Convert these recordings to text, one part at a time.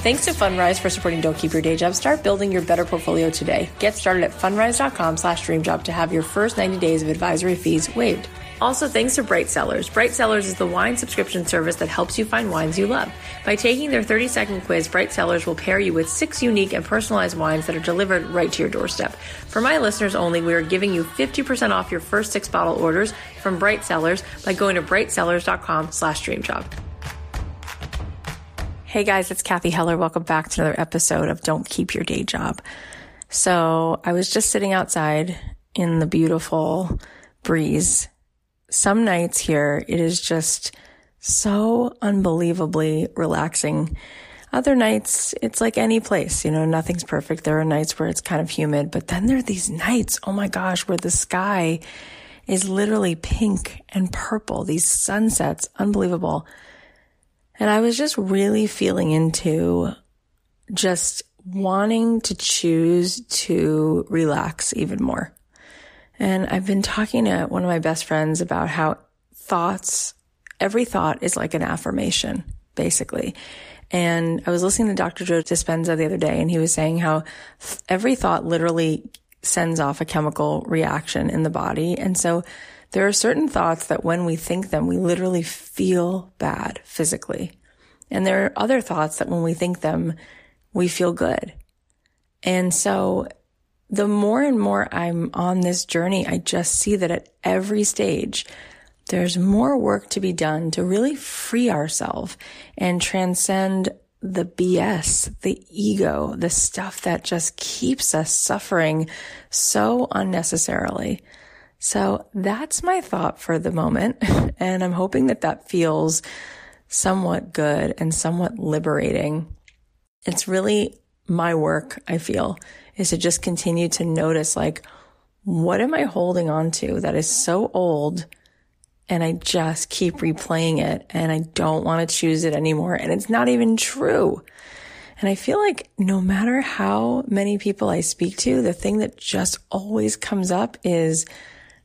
Thanks to Fundrise for supporting Don't Keep Your Day Job. Start building your better portfolio today. Get started at fundrise.com slash dreamjob to have your first 90 days of advisory fees waived. Also, thanks to Bright Cellars. Bright Cellars is the wine subscription service that helps you find wines you love. By taking their 30 second quiz, Bright Cellars will pair you with six unique and personalized wines that are delivered right to your doorstep. For my listeners only, we are giving you 50% off your first six bottle orders from Bright Cellars by going to brightcellars.com slash dreamjob. Hey guys, it's Cathy Heller. Welcome back to another episode of Don't Keep Your Day Job. So I was just sitting outside in the beautiful breeze. Some nights here, it is just so unbelievably relaxing. Other nights, it's like any place, you know, nothing's perfect. There are nights where it's kind of humid, but then there are these nights, oh my gosh, where the sky is literally pink and purple, these sunsets, unbelievable. And I was just really feeling into just wanting to choose to relax even more. And I've been talking to one of my best friends about how thoughts, every thought is like an affirmation, basically. And I was listening to Dr. Joe Dispenza the other day, and he was saying how every thought literally sends off a chemical reaction in the body. And so there are certain thoughts that when we think them, we literally feel bad physically. And there are other thoughts that when we think them, we feel good. And so the more and more I'm on this journey, I just see that at every stage, there's more work to be done to really free ourselves and transcend the BS, the ego, the stuff that just keeps us suffering so unnecessarily. So that's my thought for the moment. And I'm hoping that that feels somewhat good and somewhat liberating. It's really my work, I feel, is to just continue to notice like, what am I holding on to that is so old and I just keep replaying it and I don't want to choose it anymore and it's not even true. And I feel like no matter how many people I speak to, the thing that just always comes up is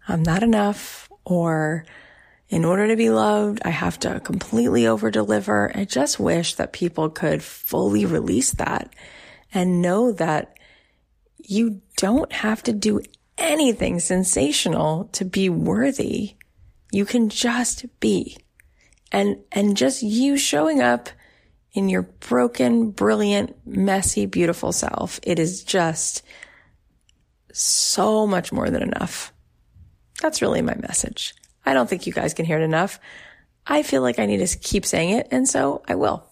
I'm not enough or in order to be loved, I have to completely over deliver. I just wish that people could fully release that and know that you don't have to do anything sensational to be worthy. You can just be. And, and just you showing up in your broken, brilliant, messy, beautiful self. It is just so much more than enough. That's really my message. I don't think you guys can hear it enough. I feel like I need to keep saying it, and so I will.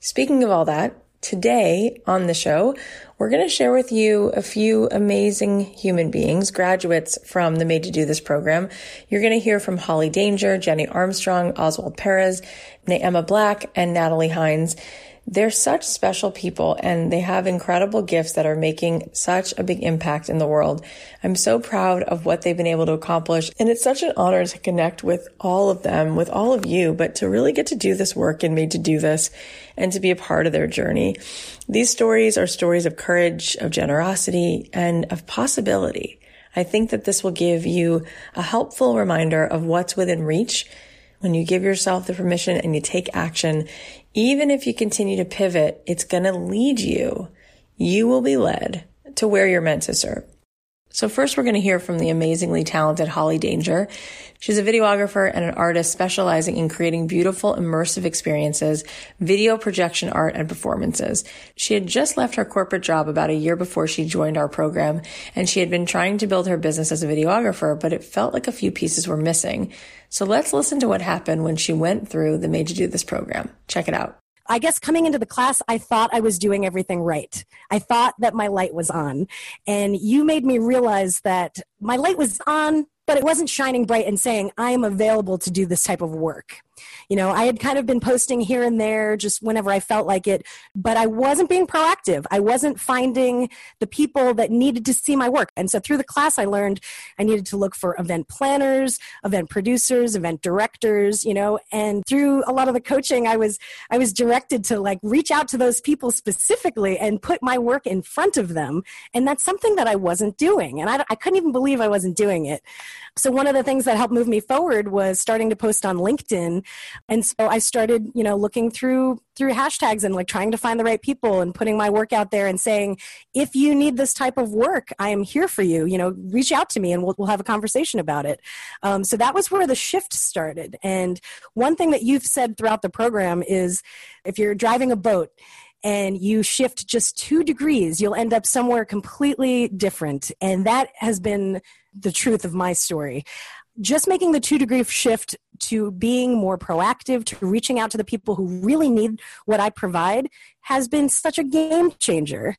Speaking of all that, today on the show, we're going to share with you a few amazing human beings, graduates from the Made to Do This program. You're going to hear from Holly Danger, Jeni Armstrong, Oswald Perez, Neema Black, and Natalie Hines. They're such special people and they have incredible gifts that are making such a big impact in the world. I'm so proud of what they've been able to accomplish. And it's such an honor to connect with all of them, with all of you, but to really get to do this work and made to do this and to be a part of their journey. These stories are stories of courage, of generosity, and of possibility. I think that this will give you a helpful reminder of what's within reach when you give yourself the permission and you take action, even if you continue to pivot, it's going to lead you. You will be led to where you're meant to serve. So first we're going to hear from the amazingly talented Holly Danger. She's a videographer and an artist specializing in creating beautiful immersive experiences, video projection art and performances. She had just left her corporate job about a year before she joined our program and she had been trying to build her business as a videographer, but it felt like a few pieces were missing. So let's listen to what happened when she went through the Made to Do This program. Check it out. I guess coming into the class, I thought I was doing everything right. I thought that my light was on. And you made me realize that my light was on, but it wasn't shining bright and saying, I am available to do this type of work. You know, I had kind of been posting here and there just whenever I felt like it, but I wasn't being proactive. I wasn't finding the people that needed to see my work. And so through the class, I learned I needed to look for event planners, event producers, event directors, you know, and through a lot of the coaching, I was, I was directed to like reach out to those people specifically and put my work in front of them. And that's something that I wasn't doing. And I, I couldn't even believe I wasn't doing it. So one of the things that helped move me forward was starting to post on LinkedIn and so I started, you know, looking through through hashtags and like trying to find the right people and putting my work out there and saying, if you need this type of work, I am here for you. You know, reach out to me and we'll we'll have a conversation about it. Um, so that was where the shift started. And one thing that you've said throughout the program is, if you're driving a boat and you shift just two degrees, you'll end up somewhere completely different. And that has been the truth of my story just making the two degree shift to being more proactive, to reaching out to the people who really need what I provide has been such a game changer.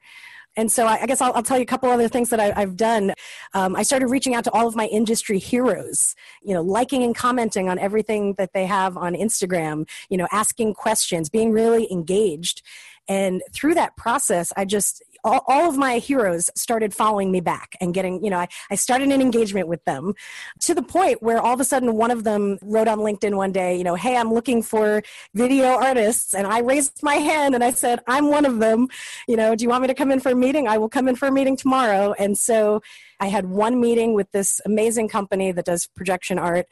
And so I, guess I'll, I'll, tell you a couple other things that I, have done. Um, I started reaching out to all of my industry heroes, you know, liking and commenting on everything that they have on Instagram, you know, asking questions, being really engaged. And through that process, I just, all, all, of my heroes started following me back and getting, you know, I, I started an engagement with them to the point where all of a sudden one of them wrote on LinkedIn one day, you know, hey, I'm looking for video artists. And I raised my hand and I said, I'm one of them. You know, do you want me to come in for a meeting? I will come in for a meeting tomorrow. And so I had one meeting with this amazing company that does projection art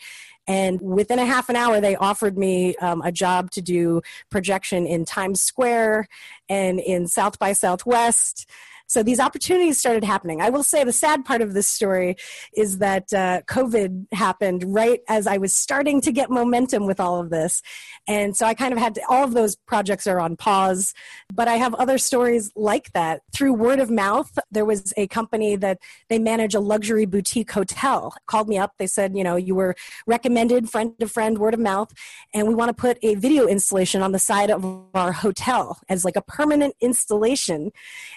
and within a half an hour, they offered me um, a job to do projection in Times Square and in South by Southwest so these opportunities started happening. I will say the sad part of this story is that uh, COVID happened right as I was starting to get momentum with all of this. And so I kind of had to, all of those projects are on pause. But I have other stories like that. Through word of mouth, there was a company that they manage a luxury boutique hotel called me up. They said, you know, you were recommended friend to friend, word of mouth, and we want to put a video installation on the side of our hotel as like a permanent installation.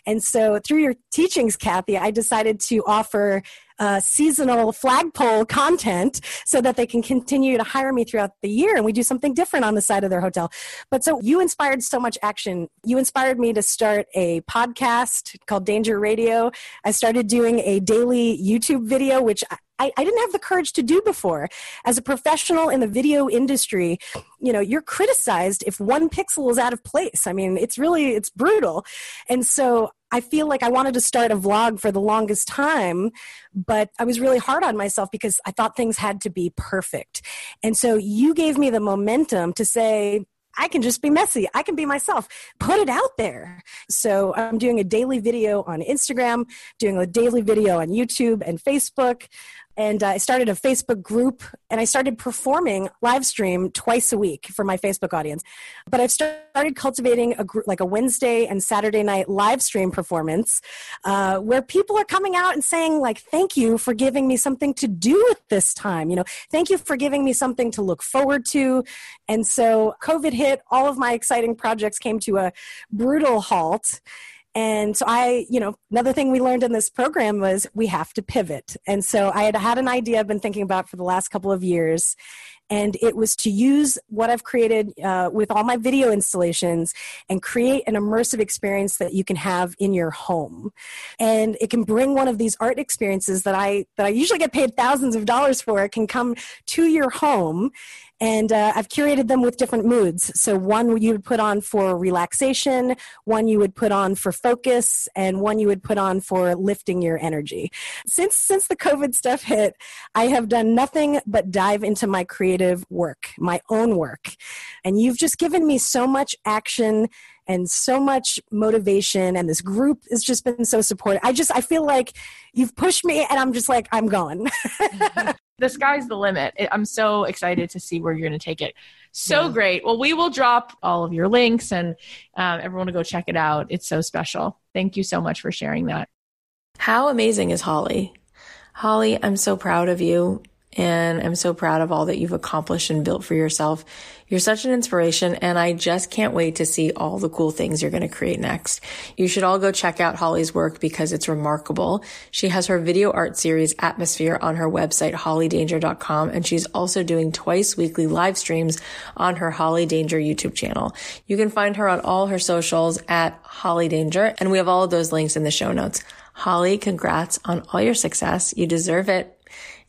And so through your teachings, Cathy, I decided to offer uh, seasonal flagpole content so that they can continue to hire me throughout the year and we do something different on the side of their hotel. But so you inspired so much action. You inspired me to start a podcast called Danger Radio. I started doing a daily YouTube video, which I, I, didn't have the courage to do before. As a professional in the video industry, you know, you're criticized if one pixel is out of place. I mean, it's really, it's brutal. And so I feel like I wanted to start a vlog for the longest time, but I was really hard on myself because I thought things had to be perfect. And so you gave me the momentum to say, I can just be messy. I can be myself. Put it out there. So I'm doing a daily video on Instagram, doing a daily video on YouTube and Facebook and I started a Facebook group and I started performing live stream twice a week for my Facebook audience. But I've started cultivating a group like a Wednesday and Saturday night live stream performance uh, where people are coming out and saying like, "Thank you for giving me something to do at this time." You know, thank you for giving me something to look forward to. And so COVID hit, all of my exciting projects came to a brutal halt and so I, you know, another thing we learned in this program was we have to pivot. And so I had had an idea I've been thinking about for the last couple of years. And it was to use what I've created uh, with all my video installations and create an immersive experience that you can have in your home. And it can bring one of these art experiences that I that I usually get paid thousands of dollars for. It can come to your home and uh, I've curated them with different moods. So one you would put on for relaxation, one you would put on for focus, and one you would put on for lifting your energy. Since since the COVID stuff hit, I have done nothing but dive into my creative work, my own work, and you've just given me so much action and so much motivation and this group has just been so supportive. I just I feel like you've pushed me and I'm just like I'm going. the sky's the limit. I'm so excited to see where you're going to take it. So yeah. great. Well, we will drop all of your links and um, everyone to go check it out. It's so special. Thank you so much for sharing that. How amazing is Holly? Holly, I'm so proud of you and I'm so proud of all that you've accomplished and built for yourself. You're such an inspiration and I just can't wait to see all the cool things you're going to create next. You should all go check out Holly's work because it's remarkable. She has her video art series Atmosphere on her website, hollydanger.com, and she's also doing twice weekly live streams on her Holly Danger YouTube channel. You can find her on all her socials at Holly Danger, and we have all of those links in the show notes. Holly, congrats on all your success. You deserve it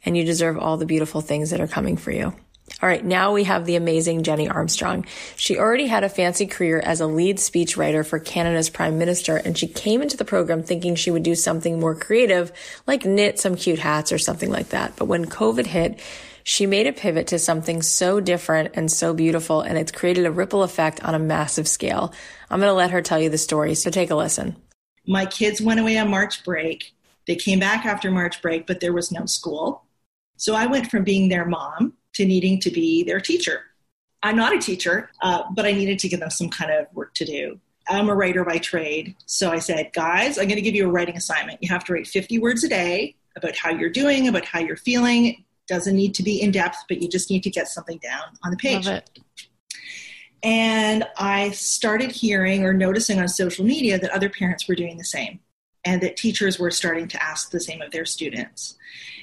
and you deserve all the beautiful things that are coming for you. All right, now we have the amazing Jeni Armstrong. She already had a fancy career as a lead speech writer for Canada's Prime Minister, and she came into the program thinking she would do something more creative, like knit some cute hats or something like that. But when COVID hit, she made a pivot to something so different and so beautiful, and it's created a ripple effect on a massive scale. I'm going to let her tell you the story, so take a listen. My kids went away on March break. They came back after March break, but there was no school. So I went from being their mom to needing to be their teacher. I'm not a teacher, uh, but I needed to give them some kind of work to do. I'm a writer by trade. So I said, guys, I'm going to give you a writing assignment. You have to write 50 words a day about how you're doing, about how you're feeling. It doesn't need to be in depth, but you just need to get something down on the page. And I started hearing or noticing on social media that other parents were doing the same and that teachers were starting to ask the same of their students.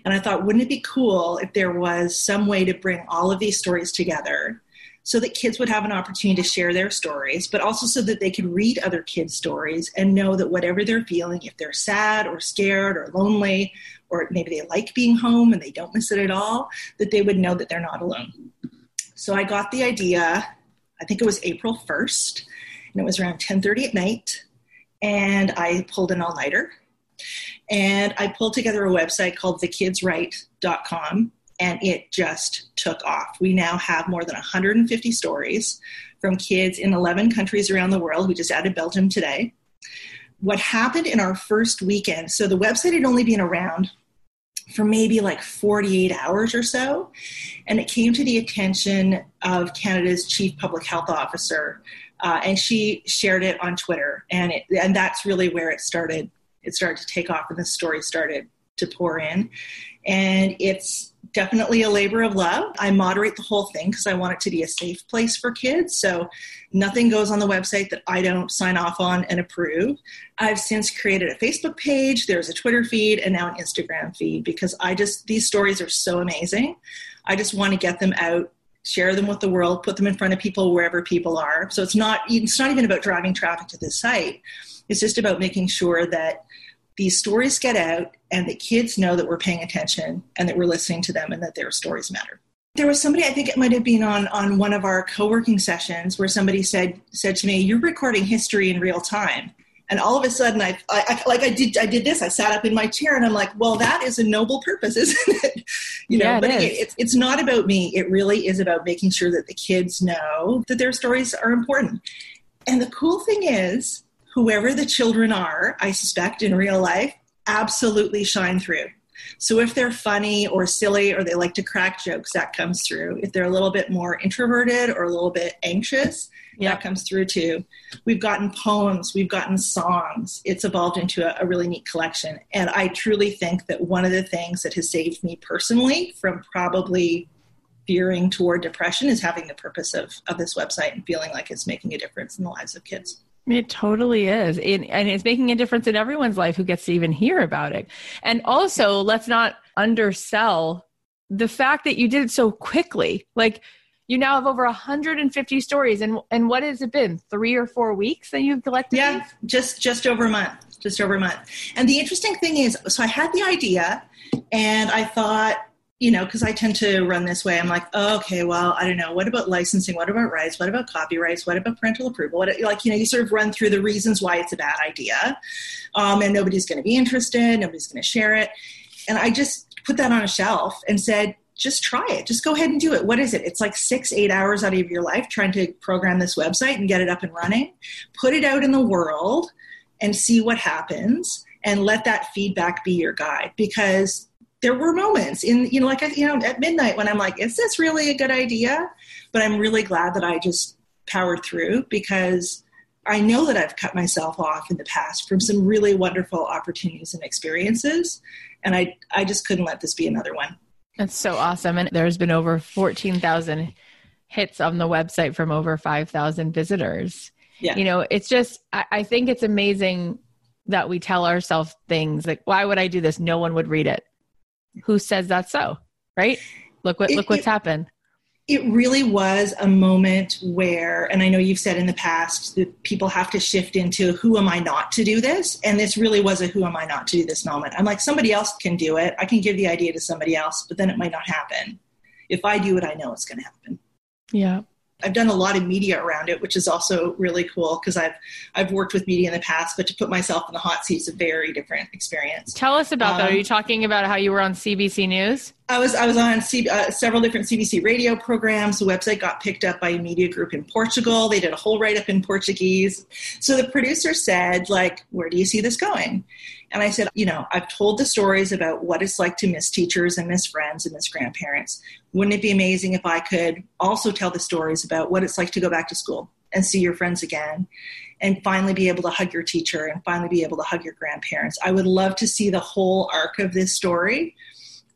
And I thought, wouldn't it be cool if there was some way to bring all of these stories together so that kids would have an opportunity to share their stories, but also so that they could read other kids' stories and know that whatever they're feeling, if they're sad or scared or lonely, or maybe they like being home and they don't miss it at all, that they would know that they're not alone. So I got the idea, I think it was April 1st, and it was around 10:30 at night, and I pulled an all-nighter and I pulled together a website called thekidswrite.com, and it just took off. We now have more than 150 stories from kids in 11 countries around the world. We just added Belgium today. What happened in our first weekend, so the website had only been around for maybe like 48 hours or so. And it came to the attention of Canada's chief public health officer. Uh, and she shared it on Twitter. And, it, and that's really where it started it started to take off and the story started to pour in. And it's definitely a labor of love. I moderate the whole thing because I want it to be a safe place for kids. So nothing goes on the website that I don't sign off on and approve. I've since created a Facebook page, there's a Twitter feed, and now an Instagram feed because I just, these stories are so amazing. I just want to get them out share them with the world put them in front of people wherever people are so it's not it's not even about driving traffic to the site it's just about making sure that these stories get out and that kids know that we're paying attention and that we're listening to them and that their stories matter. There was somebody, I think it might have been on, on one of our co-working sessions where somebody said, said to me, you're recording history in real time. And all of a sudden, I, I, I, like I did, I did this. I sat up in my chair, and I'm like, "Well, that is a noble purpose, isn't it?" You know, yeah, but it it, it's it's not about me. It really is about making sure that the kids know that their stories are important. And the cool thing is, whoever the children are, I suspect in real life, absolutely shine through. So if they're funny or silly or they like to crack jokes, that comes through. If they're a little bit more introverted or a little bit anxious, yeah. that comes through too. We've gotten poems, we've gotten songs. It's evolved into a, a really neat collection. And I truly think that one of the things that has saved me personally from probably veering toward depression is having the purpose of, of this website and feeling like it's making a difference in the lives of kids. It totally is. It, and it's making a difference in everyone's life who gets to even hear about it. And also, let's not undersell the fact that you did it so quickly. Like, you now have over 150 stories and and what has it been three or four weeks that you've collected yeah these? just just over a month just over a month and the interesting thing is so i had the idea and i thought you know, because I tend to run this way. I'm like, oh, okay, well, I don't know. What about licensing? What about rights? What about copyrights? What about parental approval? What, like, you know, you sort of run through the reasons why it's a bad idea, um, and nobody's going to be interested. Nobody's going to share it. And I just put that on a shelf and said, just try it. Just go ahead and do it. What is it? It's like six, eight hours out of your life trying to program this website and get it up and running. Put it out in the world and see what happens and let that feedback be your guide because there were moments in you know like you know at midnight when i'm like is this really a good idea? But i'm really glad that i just powered through because i know that i've cut myself off in the past from some really wonderful opportunities and experiences and i i just couldn't let this be another one. That's so awesome. And there's been over 14000 hits on the website from over 5000 visitors. Yeah. you know it's just I, I think it's amazing that we tell ourselves things like why would i do this? No one would read it who says that's so right? Look what it, look what's it, happened. it really was a moment where and i know you've said in the past that people have to shift into who am i not to do this? And this really was a who am i not to do this moment. I'm like somebody else can do it. I can give the idea to somebody else but then it might not happen. If i do it i know it's going to happen. Yeah I've done a lot of media around it, which is also really cool because I've I've worked with media in the past, but to put myself in the hot seat is a very different experience. Tell us about um, that. Are you um, talking about how you were on CBC News? I was I was on C, uh, several different CBC radio programs. The website got picked up by a media group in Portugal. They did a whole write up in Portuguese. So the producer said, like, where do you see this going? And I said, you know, I've told the stories about what it's like to miss teachers and miss friends and miss grandparents. Wouldn't it be amazing if I could also tell the stories about what it's like to go back to school and see your friends again and finally be able to hug your teacher and finally be able to hug your grandparents? I would love to see the whole arc of this story.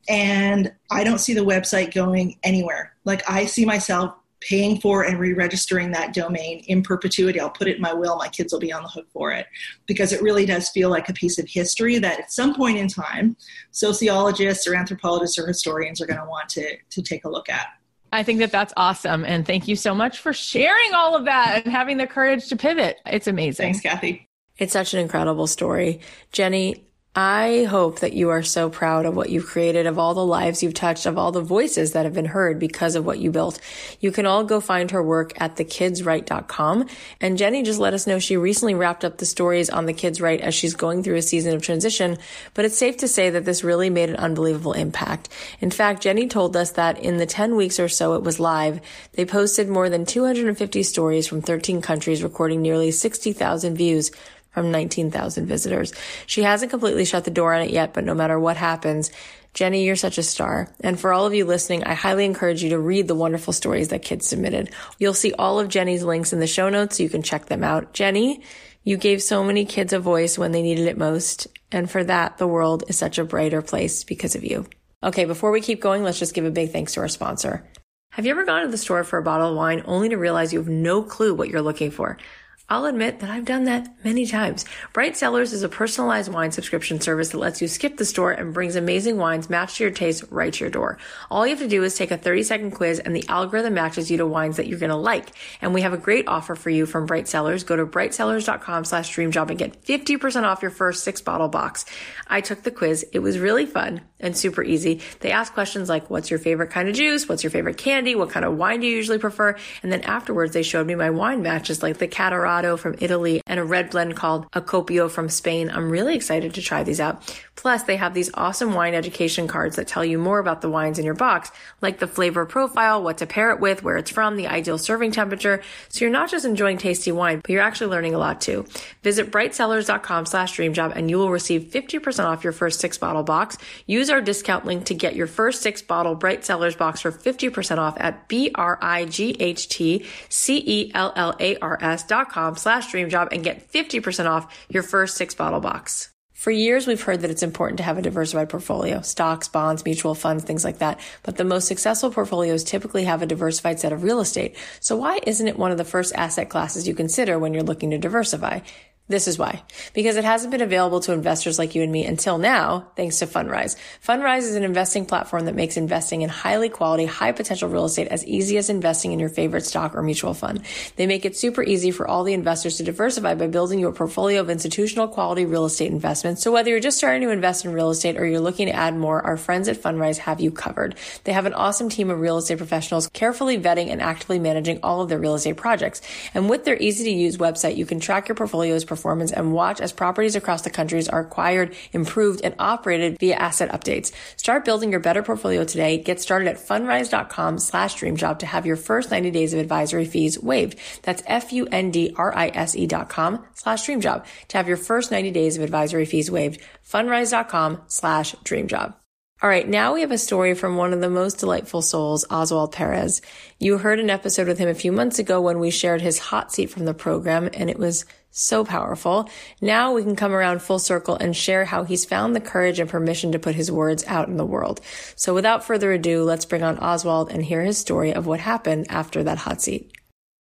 And I don't see the website going anywhere. Like, I see myself paying for and re-registering that domain in perpetuity i'll put it in my will my kids will be on the hook for it because it really does feel like a piece of history that at some point in time sociologists or anthropologists or historians are going to want to to take a look at I think that that's awesome. And thank you so much for sharing all of that and having the courage to pivot. It's amazing. Thanks, Cathy. It's such an incredible story. Jeni, I hope that you are so proud of what you've created, of all the lives you've touched, of all the voices that have been heard because of what you built. You can all go find her work at thekidswrite.com. And Jeni just let us know she recently wrapped up the stories on the Kids Write as she's going through a season of transition. But it's safe to say that this really made an unbelievable impact. In fact, Jeni told us that in the 10 weeks or so it was live, they posted more than 250 stories from 13 countries, recording nearly 60,000 views from 19,000 visitors. She hasn't completely shut the door on it yet, but no matter what happens, Jeni, you're such a star. And for all of you listening, I highly encourage you to read the wonderful stories that kids submitted. You'll see all of Jeni's links in the show notes so you can check them out. Jeni, you gave so many kids a voice when they needed it most. And for that, the world is such a brighter place because of you. Okay, before we keep going, let's just give a big thanks to our sponsor. Have you ever gone to the store for a bottle of wine only to realize you have no clue what you're looking for? I'll admit that I've done that many times. Bright Cellars is a personalized wine subscription service that lets you skip the store and brings amazing wines matched to your taste right to your door. All you have to do is take a 30 second quiz and the algorithm matches you to wines that you're going to like. And we have a great offer for you from Bright Cellars. Go to brightcellars.com slash dreamjob and get 50% off your first six bottle box. I took the quiz. It was really fun and super easy. They ask questions like, what's your favorite kind of juice? What's your favorite candy? What kind of wine do you usually prefer? And then afterwards, they showed me my wine matches like the Catarratto from Italy and a red blend called Acopio from Spain. I'm really excited to try these out. Plus, they have these awesome wine education cards that tell you more about the wines in your box, like the flavor profile, what to pair it with, where it's from, the ideal serving temperature. So you're not just enjoying tasty wine, but you're actually learning a lot too. Visit brightcellars.com slash dreamjob and you will receive 50% off your first six bottle box. Use our discount link to get your first six bottle Bright Cellars box for 50% off at B-R-I-G-H-T-C-E-L-L-A-R-S dot com slash dreamjob and get 50% off your first six bottle box. For years, we've heard that it's important to have a diversified portfolio, stocks, bonds, mutual funds, things like that. But the most successful portfolios typically have a diversified set of real estate. So why isn't it one of the first asset classes you consider when you're looking to diversify? This is why. Because it hasn't been available to investors like you and me until now, thanks to Fundrise. Fundrise is an investing platform that makes investing in highly quality, high potential real estate as easy as investing in your favorite stock or mutual fund. They make it super easy for all the investors to diversify by building you a portfolio of institutional quality real estate investments. So whether you're just starting to invest in real estate or you're looking to add more, our friends at Fundrise have you covered. They have an awesome team of real estate professionals carefully vetting and actively managing all of their real estate projects. And with their easy to use website, you can track your portfolio's performance and watch as properties across the countries are acquired, improved, and operated via asset updates. Start building your better portfolio today. Get started at fundrise.com slash dreamjob to have your first 90 days of advisory fees waived. That's F-U-N-D-R-I-S-E dot com slash dreamjob to have your first 90 days of advisory fees waived. Fundrise.com slash dreamjob. All right, now we have a story from one of the most delightful souls, Oswald Perez. You heard an episode with him a few months ago when we shared his hot seat from the program, and it was so powerful. Now we can come around full circle and share how he's found the courage and permission to put his words out in the world. So without further ado, let's bring on Oswald and hear his story of what happened after that hot seat.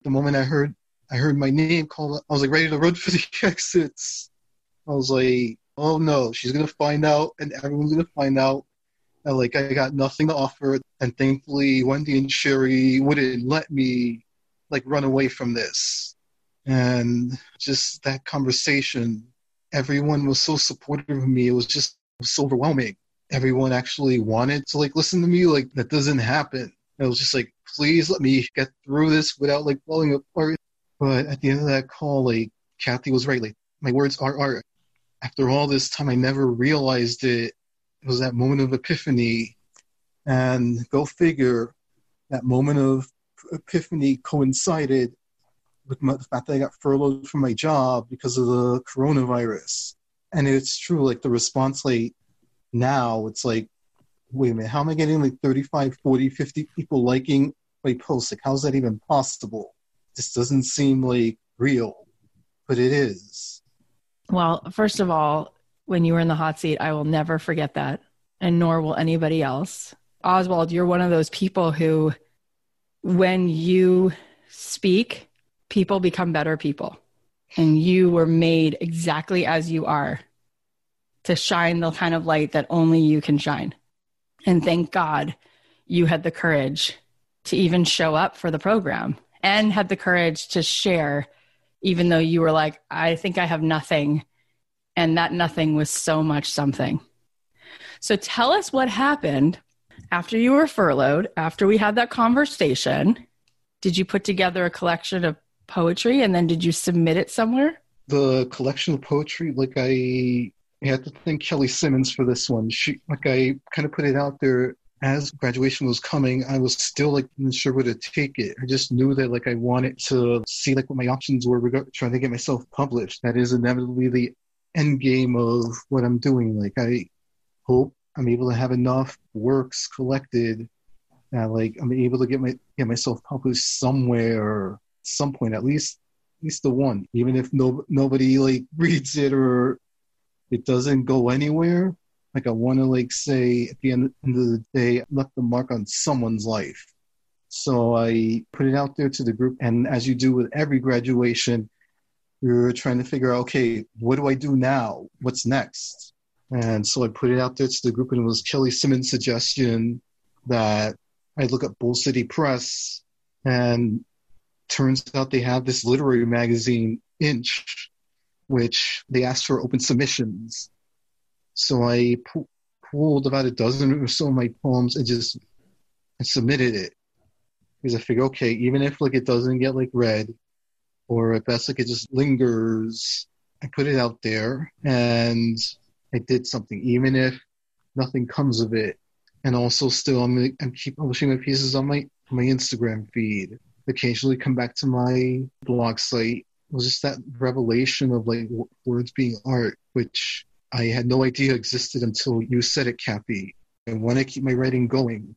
The moment I heard I heard my name called, I was like ready to run for the exits. I was like, oh no, she's gonna find out, and everyone's gonna find out And like I got nothing to offer, and thankfully Wendy and Sherry wouldn't let me like run away from this. And just that conversation, everyone was so supportive of me. It was just so overwhelming. Everyone actually wanted to like listen to me. Like that doesn't happen. It was just like, please let me get through this without like falling apart. But at the end of that call, like Cathy was right. Like my words are art. After all this time, I never realized it it was that moment of epiphany. And go figure, that moment of epiphany coincided with the fact that I got furloughed from my job because of the coronavirus. And it's true, like the response rate now, it's like, wait a minute, how am I getting like 35, 40, 50 people liking my post? Like, how's that even possible? This doesn't seem like real, but it is. Well, first of all, when you were in the hot seat. I will never forget that, and nor will anybody else. Oswald, you're one of those people who, when you speak, people become better people. And you were made exactly as you are to shine the kind of light that only you can shine. And thank God you had the courage to even show up for the program and had the courage to share, even though you were like, I think I have nothing and that nothing was so much something. So tell us what happened after you were furloughed, after we had that conversation. Did you put together a collection of poetry and then did you submit it somewhere? The collection of poetry, like I, I had to thank Kelly Simmons for this one. She, like I kind of put it out there as graduation was coming, I was still like not sure where to take it. I just knew that like I wanted to see like what my options were regarding trying to get myself published. That is inevitably the end game of what I'm doing. Like I hope I'm able to have enough works collected that like I'm able to get my get myself published somewhere some point at least at least the one even if no nobody like reads it or it doesn't go anywhere like I want to like say at the end, of the day left the mark on someone's life so I put it out there to the group and as you do with every graduation you're trying to figure out, okay, what do I do now? What's next? And so I put it out there to the group, and it was Kelly Simmons' suggestion that I look at Bull City Press, and turns out they have this literary magazine, Inch, which they asked for open submissions. So I pulled about a dozen or so of my poems and just and submitted it because I figured, okay, even if like it doesn't get like read, or at best like it just lingers. I put it out there and I did something, even if nothing comes of it. And also, still, I'm, I'm keep publishing my pieces on my my Instagram feed. Occasionally, come back to my blog site. Was just that revelation of like w- words being art, which I had no idea existed until you said it, Cathy. And want to keep my writing going,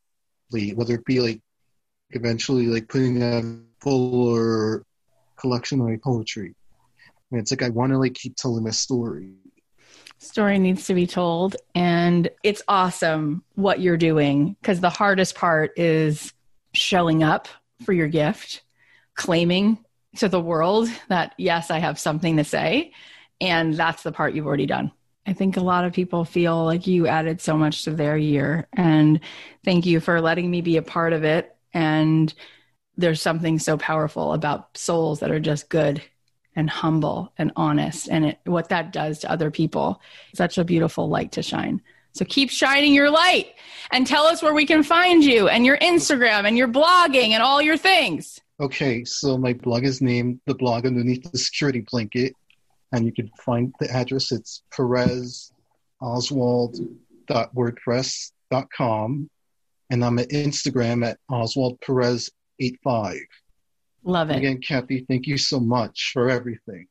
whether it be like eventually like putting a fuller collection of my poetry. And it's like I want to like keep telling my story. Story needs to be told, and it's awesome what you're doing because the hardest part is showing up for your gift, claiming to the world that yes, I have something to say, and that's the part you've already done. I think a lot of people feel like you added so much to their year, and thank you for letting me be a part of it. And there's something so powerful about souls that are just good and humble and honest. And it, what that does to other people such a beautiful light to shine so keep shining your light and tell us where we can find you and your instagram and your blogging and all your things okay so my blog is named the blog underneath the security blanket and you can find the address. It's perezoswald.wordpress.com, and I'm at Instagram at oswaldperez85. Love it. Again, Cathy, thank you so much for everything.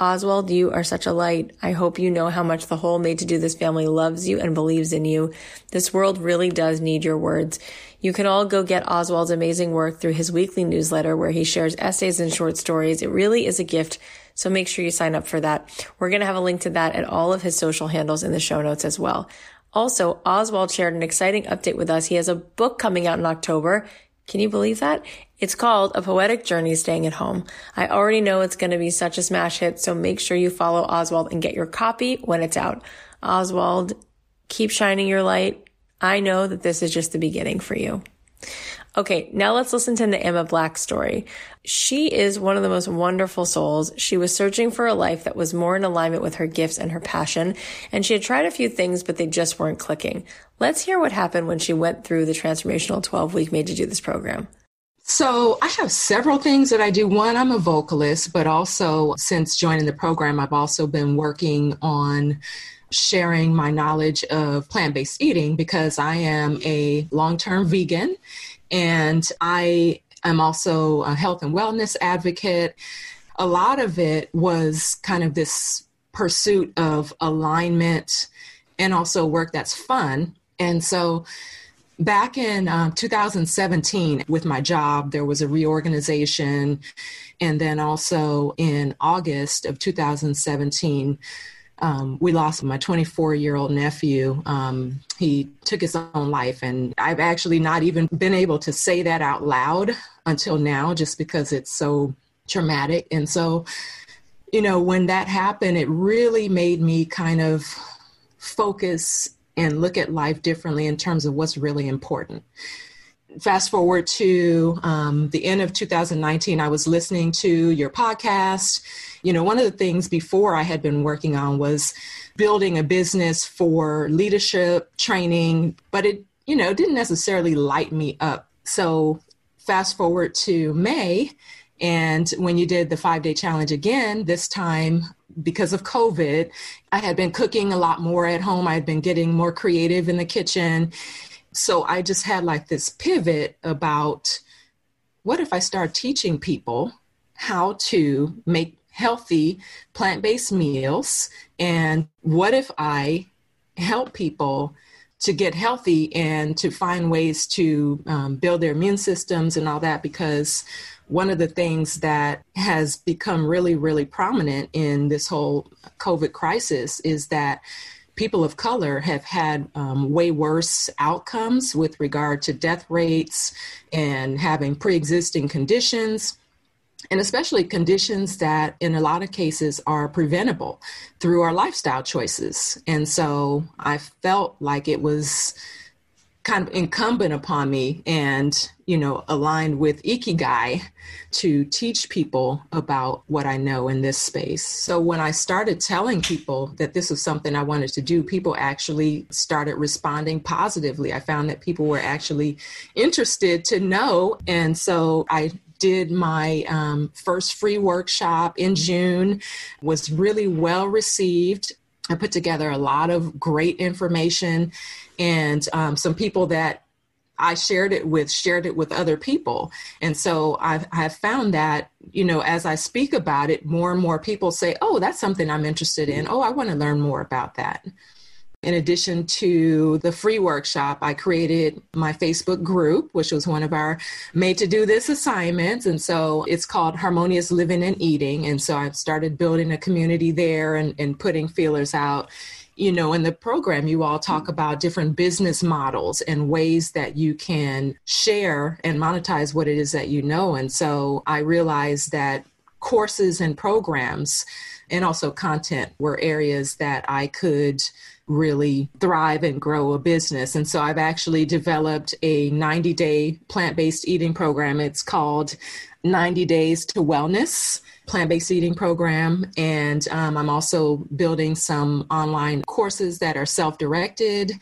Oswald, you are such a light. I hope you know how much the whole Made to Do This family loves you and believes in you. This world really does need your words. You can all go get Oswald's amazing work through his weekly newsletter where he shares essays and short stories. It really is a gift. So make sure you sign up for that. We're going to have a link to that at all of his social handles in the show notes as well. Also, Oswald shared an exciting update with us. He has a book coming out in October. Can you believe that? It's called A Poetic Journey Staying at Home. I already know it's going to be such a smash hit, so make sure you follow Oswald and get your copy when it's out. Oswald, keep shining your light. I know that this is just the beginning for you. Okay, now let's listen to the Neema Black story. She is one of the most wonderful souls. She was searching for a life that was more in alignment with her gifts and her passion, and she had tried a few things, but they just weren't clicking. Let's hear what happened when she went through the transformational 12 week made to do this program. So, I have several things that I do. One, I'm a vocalist, but also since joining the program, I've also been working on sharing my knowledge of plant based eating because I am a long term vegan and I am also a health and wellness advocate. A lot of it was kind of this pursuit of alignment and also work that's fun. And so back in um, 2017 with my job there was a reorganization and then also in august of 2017 um, we lost my 24 year old nephew. Um, he took his own life, and I've actually not even been able to say that out loud until now, just because it's so traumatic. And so, you know, when that happened, it really made me kind of focus and look at life differently in terms of what's really important fast forward to um, the end of 2019, I was listening to your podcast. You know, one of the things before I had been working on was building a business for leadership training, but it, you know, didn't necessarily light me up. So, fast forward to May, and when you did the five day challenge again, this time because of COVID, I had been cooking a lot more at home. I had been getting more creative in the kitchen so I just had like this pivot about what if I start teaching people how to make healthy plant based meals? And what if I help people to get healthy and to find ways to um, build their immune systems and all that? Because one of the things that has become really, really prominent in this whole COVID crisis is that people of color have had um, way worse outcomes with regard to death rates and having pre existing conditions. And especially conditions that, in a lot of cases, are preventable through our lifestyle choices. And so I felt like it was kind of incumbent upon me and you know aligned with ikigai to teach people about what i know in this space. So when i started telling people that this was something i wanted to do people actually started responding positively. I found that people were actually interested to know. And so i did my um, first free workshop in june was really well received. I put together a lot of great information and um, some people that I shared it with shared it with other people. And so I've, I've found that, you know, as I speak about it, more and more people say, oh, that's something I'm interested in. Oh, I want to learn more about that. In addition to the free workshop, I created my Facebook group, which was one of our made to do this assignments. And so it's called Harmonious Living and Eating. And so I've started building a community there and, and putting feelers out you know, in the program, you all talk about different business models and ways that you can share and monetize what it is that you know. And so I realized that courses and programs and also content were areas that I could really thrive and grow a business. And so I've actually developed a 90 day plant based eating program. It's called 90 Days to Wellness plant based eating program. And um, I'm also building some online courses that are self directed.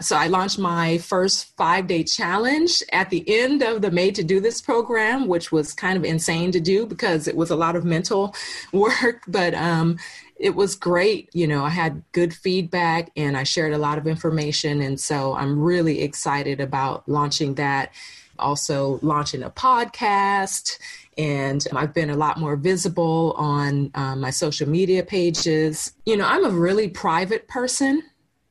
So I launched my first five day challenge at the end of the Made to Do This program, which was kind of insane to do because it was a lot of mental work. But um, it was great. You know, I had good feedback and I shared a lot of information. And so I'm really excited about launching that. Also, launching a podcast and I've been a lot more visible on um, my social media pages. You know, I'm a really private person.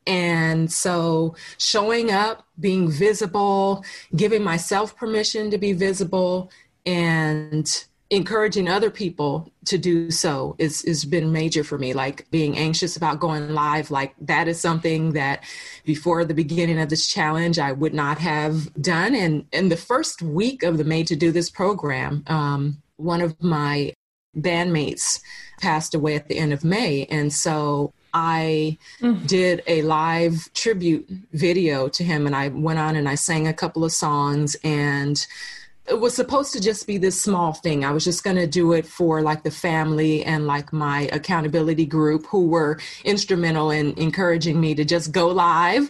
And so showing up, being visible, giving myself permission to be visible, and encouraging other people to do so is has been major for me like being anxious about going live. Like that is something that before the beginning of this challenge i would not have done. And in the first week of the made to do this program um, one of my bandmates passed away at the end of may. And so I mm. did a live tribute video to him and I went on and I sang a couple of songs. And it was supposed to just be this small thing. I was just going to do it for like the family and like my accountability group who were instrumental in encouraging me to just go live.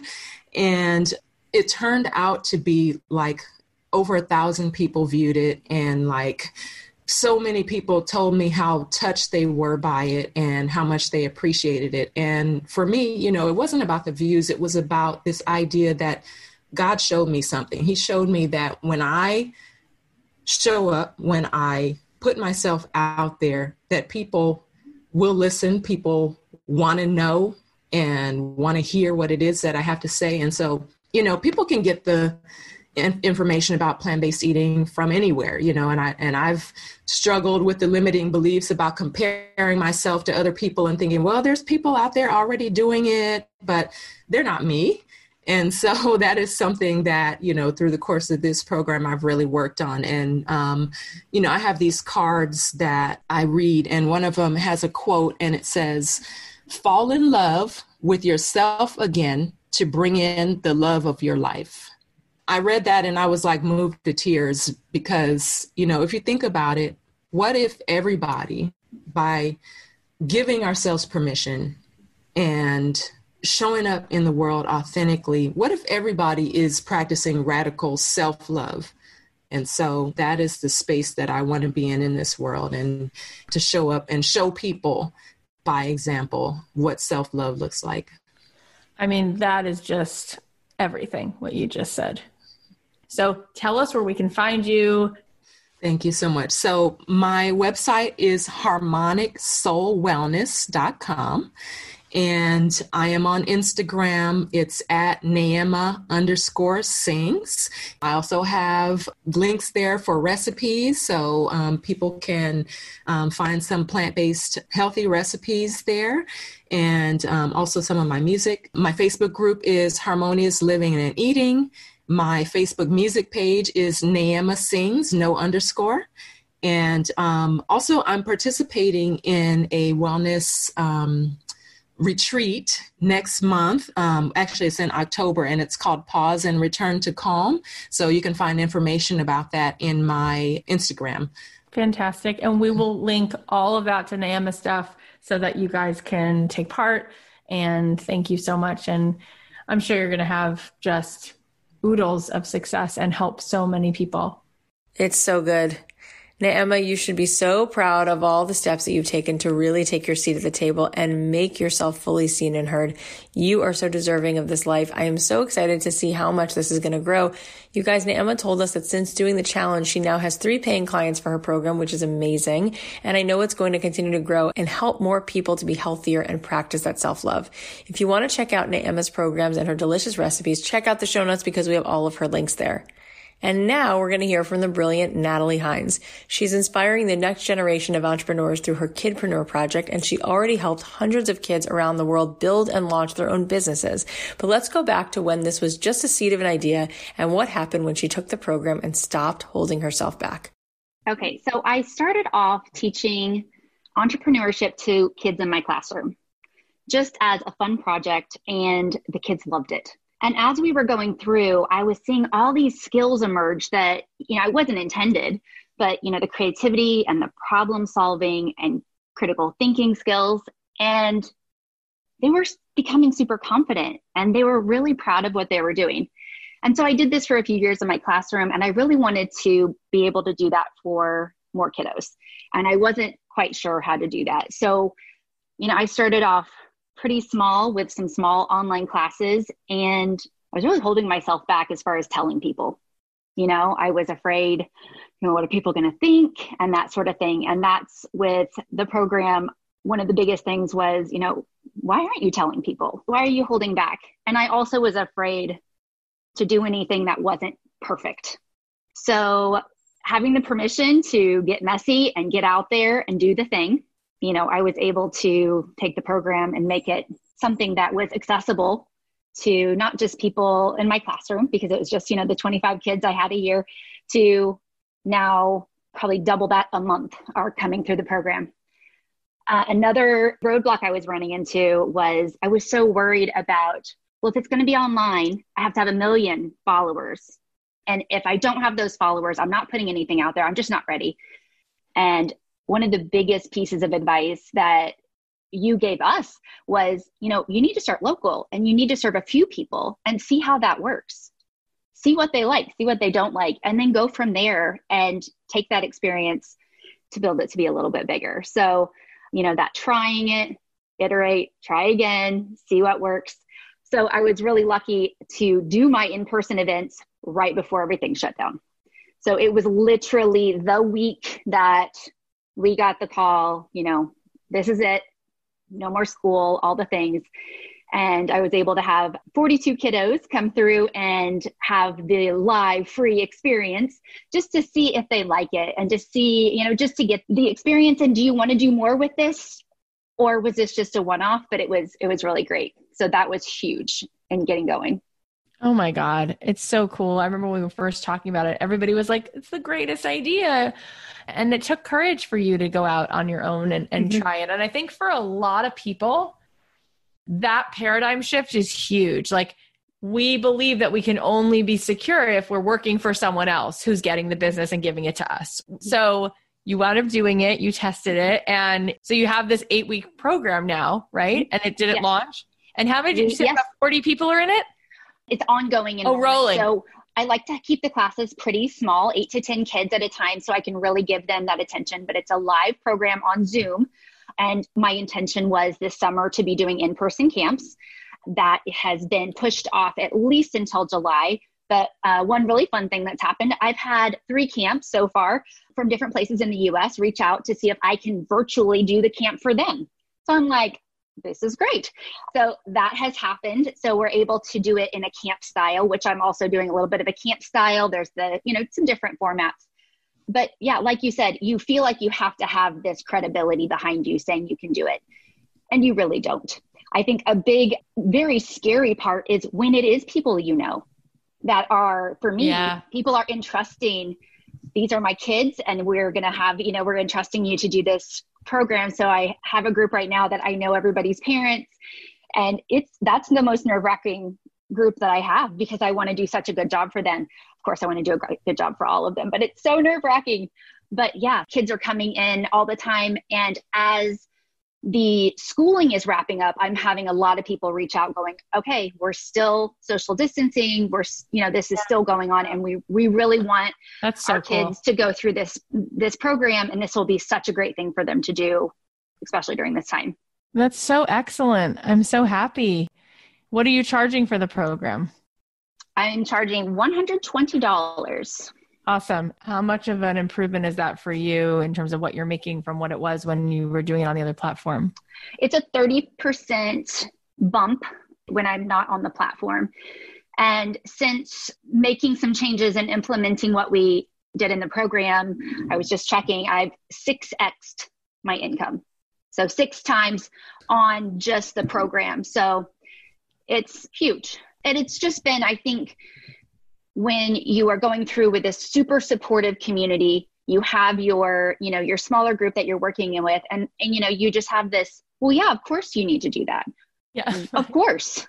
And it turned out to be like over a thousand people viewed it and like so many people told me how touched they were by it and how much they appreciated it. And for me, you know, it wasn't about the views, it was about this idea that God showed me something. He showed me that when I show up, when I put myself out there, that people will listen, people want to know and want to hear what it is that I have to say. And so, you know, people can get the information about plant-based eating from anywhere you know and i and i've struggled with the limiting beliefs about comparing myself to other people and thinking well there's people out there already doing it but they're not me and so that is something that you know through the course of this program i've really worked on. And um, you know i have these cards that i read and one of them has a quote and it says fall in love with yourself again to bring in the love of your life. I read that and I was like moved to tears because, you know, if you think about it, what if everybody, by giving ourselves permission and showing up in the world authentically, what if everybody is practicing radical self love? And so that is the space that I want to be in in this world and to show up and show people by example what self love looks like. I mean, that is just everything what you just said. So tell us where we can find you. Thank you so much. So my website is harmonicsoulwellness.com and I am on Instagram. It's at Neema underscore sings. I also have links there for recipes, so um, people can um, find some plant based healthy recipes there. And um, also some of my music. My Facebook group is Harmonious Living and Eating. My Facebook music page is Neema Sings, no underscore. And um, also, I'm participating in a wellness um, retreat next month. Um, actually, it's in October and it's called Pause and Return to Calm. So you can find information about that in my Instagram. Fantastic. And we will link all of that to Neema stuff so that you guys can take part. And thank you so much. And I'm sure you're going to have just oodles of success and help so many people. It's so good. Now, Neema, you should be so proud of all the steps that you've taken to really take your seat at the table and make yourself fully seen and heard. You are so deserving of this life. I am so excited to see how much this is going to grow. You guys, Neema told us that since doing the challenge, she now has three paying clients for her program, which is amazing. And I know it's going to continue to grow and help more people to be healthier and practice that self-love. If you want to check out Neema's programs and her delicious recipes, check out the show notes because we have all of her links there. And now we're going to hear from the brilliant Natalie Hines. She's inspiring the next generation of entrepreneurs through her Kidpreneur project, and she already helped hundreds of kids around the world build and launch their own businesses. But let's go back to when this was just a seed of an idea and what happened when she took the program and stopped holding herself back. Okay, so I started off teaching entrepreneurship to kids in my classroom just as a fun project, and the kids loved it. And as we were going through, I was seeing all these skills emerge that, you know, I wasn't intended. but you know the creativity and the problem solving and critical thinking skills. And they were becoming super confident and they were really proud of what they were doing. And so i did this for a few years in my classroom and i really wanted to be able to do that for more kiddos. And i wasn't quite sure how to do that. So you know i started off pretty small with some small online classes and i was really holding myself back as far as telling people. You know i was afraid you know what are people going to think and that sort of thing. And that's with the program one of the biggest things was you know why aren't you telling people? Why are you holding back? And i also was afraid to do anything that wasn't perfect. So having the permission to get messy and get out there and do the thing you know i was able to take the program and make it something that was accessible to not just people in my classroom because it was just you know the 25 kids i had a year to now probably double that a month are coming through the program. Uh, another roadblock i was running into was i was so worried about well if it's going to be online i have to have a million followers. And if i don't have those followers i'm not putting anything out there. I'm just not ready. And one of the biggest pieces of advice that you gave us was you know you need to start local and you need to serve a few people and see how that works. See what they like see what they don't like and then go from there and take that experience to build it to be a little bit bigger. So you know that trying it iterate try again see what works. So i was really lucky to do my in-person events right before everything shut down. So it was literally the week that we got the call you know this is it no more school, all the things. And I was able to have 42 kiddos come through and have the live free experience just to see if they like it and to see, you know, just to get the experience. And do you want to do more with this? Or was this just a one off? But it was, it was really great. So that was huge in getting going. Oh my God. It's so cool. I remember when we were first talking about it, everybody was like, it's the greatest idea. And it took courage for you to go out on your own and, and mm-hmm. try it. And I think for a lot of people, that paradigm shift is huge. Like, we believe that we can only be secure if we're working for someone else who's getting the business and giving it to us. So, you wound up doing it, you tested it. And so you have this eight week program now, right? And it didn't yes. launch. And how many, did you say yes. about 40 people are in it? It's ongoing. And oh, rolling. So I like to keep the classes pretty small, eight to 10 kids at a time, so I can really give them that attention. But it's a live program on Zoom. And my intention was this summer to be doing in person camps. That has been pushed off at least until July. But uh, one really fun thing that's happened I've had three camps so far from different places in the US reach out to see if I can virtually do the camp for them. So I'm like, this is great. So that has happened. So we're able to do it in a camp style, which I'm also doing a little bit of a camp style. There's the, you know, some different formats. But yeah, like you said, you feel like you have to have this credibility behind you saying you can do it. And you really don't. I think a big, very scary part is when it is people you know that are, for me, yeah. people are entrusting these are my kids and we're going to have, you know, we're entrusting you to do this program. So I have a group right now that I know everybody's parents. And it's that's the most nerve wracking group that I have because I want to do such a good job for them. Of course, I want to do a good job for all of them, but it's so nerve wracking. But yeah, kids are coming in all the time. And as the schooling is wrapping up i'm having a lot of people reach out going okay we're still social distancing we're you know this is still going on and we we really want That's so our cool. kids to go through this this program and this will be such a great thing for them to do especially during this time. That's so excellent. I'm so happy. What are you charging for the program? I'm charging $120 Awesome. How much of an improvement is that for you in terms of what you're making from what it was when you were doing it on the other platform? It's a 30% bump when I'm not on the platform. And since making some changes and implementing what we did in the program, I was just checking, I've 6xed my income. So six times on just the program. So it's huge. And it's just been, I think, when you are going through with this super supportive community you have your you know your smaller group that you're working in with and and you know you just have this well yeah of course you need to do that yeah of course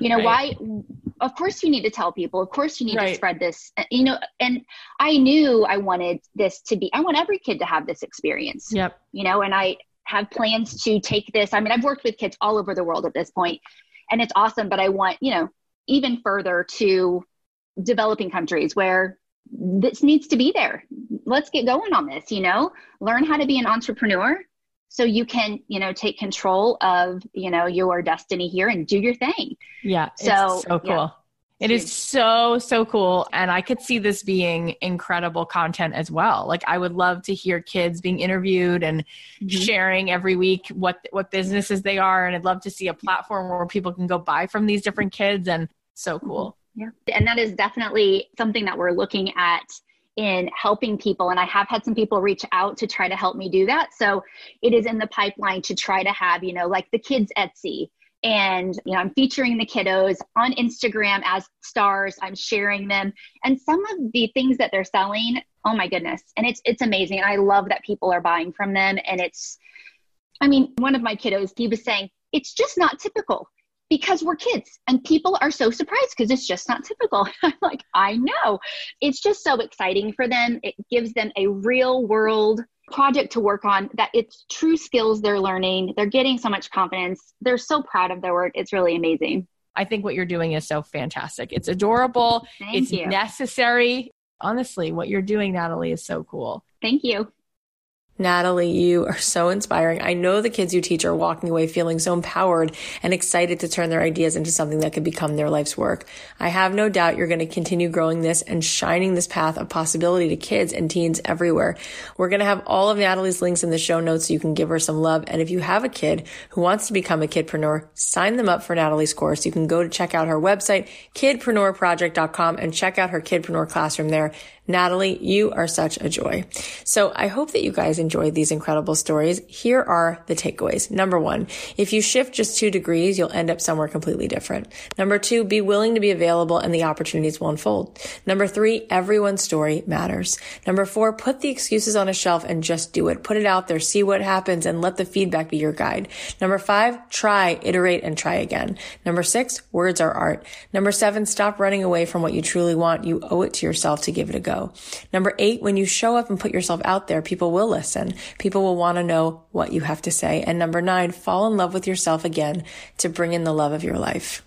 You know, right. why? Of course, you need to tell people. Of course, you need right. to spread this. Uh, you know, and I knew I wanted this to be, I want every kid to have this experience. Yep. You know, and I have plans to take this. I mean, I've worked with kids all over the world at this point, and it's awesome, but I want, you know, even further to developing countries where this needs to be there. Let's get going on this, you know, learn how to be an entrepreneur so you can, you know, take control of, you know, your destiny here and do your thing. Yeah. So, so cool. Yeah. It is so, so cool. And I could see this being incredible content as well. Like I would love to hear kids being interviewed and mm-hmm. sharing every week what what businesses they are. And I'd love to see a platform where people can go buy from these different kids and so cool. Yeah. And that is definitely something that we're looking at in helping people. And I have had some people reach out to try to help me do that. So it is in the pipeline to try to have, you know, like the kids Etsy. And, you know, I'm featuring the kiddos on Instagram as stars. I'm sharing them. And some of the things that they're selling, oh my goodness. And it's it's amazing. And I love that people are buying from them. And it's I mean, one of my kiddos, he was saying, it's just not typical because we're kids and people are so surprised because it's just not typical. I'm like, I know. It's just so exciting for them. It gives them a real world project to work on that it's true skills they're learning. They're getting so much confidence. They're so proud of their work. It's really amazing. I think what you're doing is so fantastic. It's adorable. Thank it's you. necessary. Honestly, what you're doing, Natalie, is so cool. Thank you. Natalie, you are so inspiring. I know the kids you teach are walking away feeling so empowered and excited to turn their ideas into something that could become their life's work. I have no doubt you're going to continue growing this and shining this path of possibility to kids and teens everywhere. We're going to have all of Natalie's links in the show notes so you can give her some love. And if you have a kid who wants to become a kidpreneur, sign them up for Natalie's course. You can go to check out her website, kidpreneurproject.com and check out her kidpreneur classroom there. Natalie, you are such a joy. So I hope that you guys enjoyed these incredible stories. Here are the takeaways. Number one, if you shift just two degrees, you'll end up somewhere completely different. Number two, be willing to be available and the opportunities will unfold. Number three, everyone's story matters. Number four, put the excuses on a shelf and just do it. Put it out there, see what happens and let the feedback be your guide. Number five, try, iterate and try again. Number six, words are art. Number seven, stop running away from what you truly want. You owe it to yourself to give it a go. Number eight, when you show up and put yourself out there, people will listen. People will want to know what you have to say. And number nine, fall in love with yourself again to bring in the love of your life.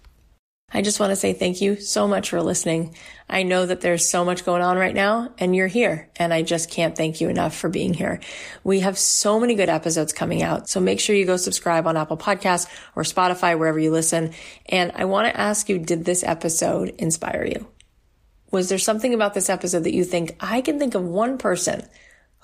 I just want to say thank you so much for listening. I know that there's so much going on right now and you're here and I just can't thank you enough for being here. We have so many good episodes coming out. So make sure you go subscribe on Apple Podcasts or Spotify, wherever you listen. And I want to ask you, did this episode inspire you? Was there something about this episode that you think I can think of one person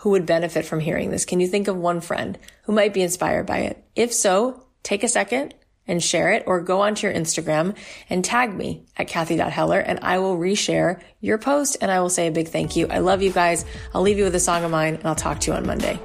who would benefit from hearing this? Can you think of one friend who might be inspired by it? If so, take a second and share it or go onto your Instagram and tag me at Cathy.Heller and I will reshare your post and I will say a big thank you. I love you guys. I'll leave you with a song of mine and I'll talk to you on Monday.